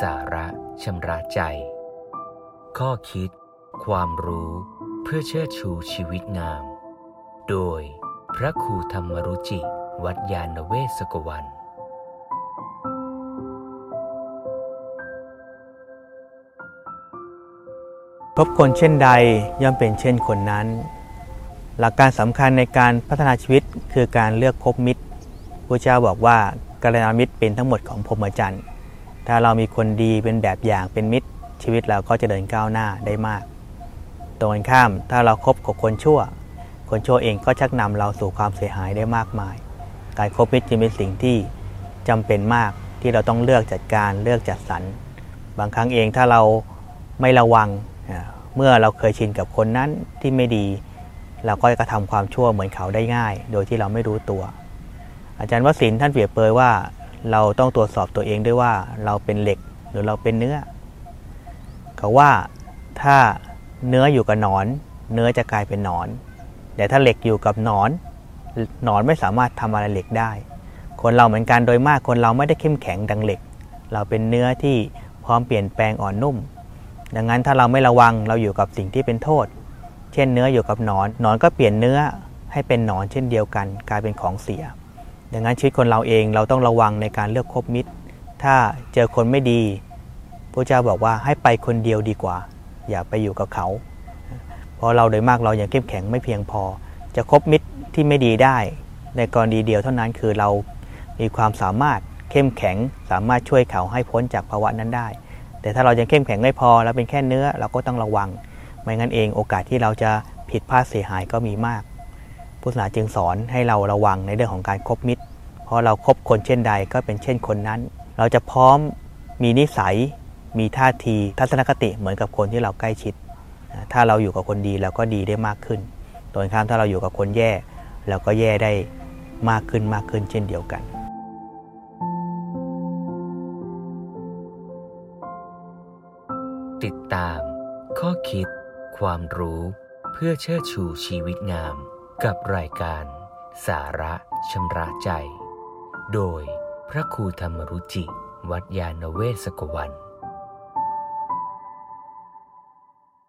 สาระชำระใจ ข้อคิด ความรู้เพื่อเชิดชูชีวิตงาม โดยพระครูธรรมรุจิ วัดยาณเวศกวันพบคนเช่นใดย่อมเป็นเช่นคนนั้น หลักการสำคัญในการพัฒนาชีวิตคือการเลือกคบมิตรพระเจ้าบอกว่ากัลยาณมิตรเป็นทั้งหมดของพรหมจรรย์ ถ้าเรามีคนดีเป็นแบบอย่างเป็นมิตร ชีวิตเราก็จะเดินก้าวหน้าได้มาก ตรงกันข้ามถ้าเราครบกับคนชั่ว คนชั่วเองก็ชักนำเราสู่ความเสียหายได้มากมาย การคบมิตรจึงเป็นสิ่งที่จำเป็นมากที่เราต้องเลือกจัดการเลือกจัดสรร บางครั้งเองถ้าเราไม่ระวัง เมื่อเราเคยชินกับคนนั้นที่ไม่ดี เราก็กระทำความชั่วเหมือนเขาได้ง่าย โดยที่เราไม่รู้ตัว อาจารย์วสินท่านเปรียบเปยว่า เราต้องตรวจสอบตัวเองด้วยว่าเราเป็นเหล็กหรือเราเป็นเนื้อเขาว่าถ้าเนื้ออยู่กับหนอน เนื้อจะกลายเป็นหนอน แต่ถ้าเหล็กอยู่กับหนอน หนอนไม่สามารถทำอะไรเหล็กได้ คนเราเหมือนกันโดยมากคนเราไม่ได้เข้มแข็งดังเหล็ก เราเป็นเนื้อที่พร้อมเปลี่ยนแปลงอ่อนนุ่ม ดังนั้นถ้าเราไม่ระวังเราอยู่กับสิ่งที่เป็นโทษ เช่นเนื้ออยู่กับหนอน หนอนก็เปลี่ยนเนื้อให้เป็นหนอนเช่นเดียวกัน กลายเป็นของเสีย ดังนั้นชีวิตคนเราเองเราต้องระวังในการเลือกคบมิตร ถ้าเจอคนไม่ดีพระเจ้าบอกว่าให้ไปคนเดียวดีกว่า อย่าไปอยู่กับเขา เพราะเราโดยมากเรายังเข้มแข็งไม่เพียงพอ จะคบมิตรที่ไม่ดีได้ ในกรณีเดียวเท่านั้นคือเรามีความสามารถเข้มแข็งสามารถช่วยเขาให้พ้นจากภาวะนั้นได้ แต่ถ้าเรายังเข้มแข็งไม่พอแล้วเป็นแค่เนื้อเราก็ต้องระวัง ไม่งั้นเองโอกาสที่เราจะผิดพลาดเสียหายก็มีมาก พุทธศาสนาจึงสอนให้เราระวังในเรื่องของการคบมิตร เพราะเราครบคนเช่นใดก็เป็นเช่นคนนั้น เราจะพร้อมมีนิสัย มีท่าทีทัศนคติเหมือนกับคนที่เราใกล้ชิด ถ้าเราอยู่กับคนดีเราก็ดีได้มากขึ้นตรงข้ามถ้าเราอยู่กับคนแย่เราก็แย่ได้มากขึ้นมากขึ้นเช่นเดียวกันติดตาม ข้อคิด ความรู้ เพื่อเชิดชูชีวิตงาม กับรายการ สาระชำระใจ โดยพระครูธรรมรุจิ วัดยาณเวศกวัน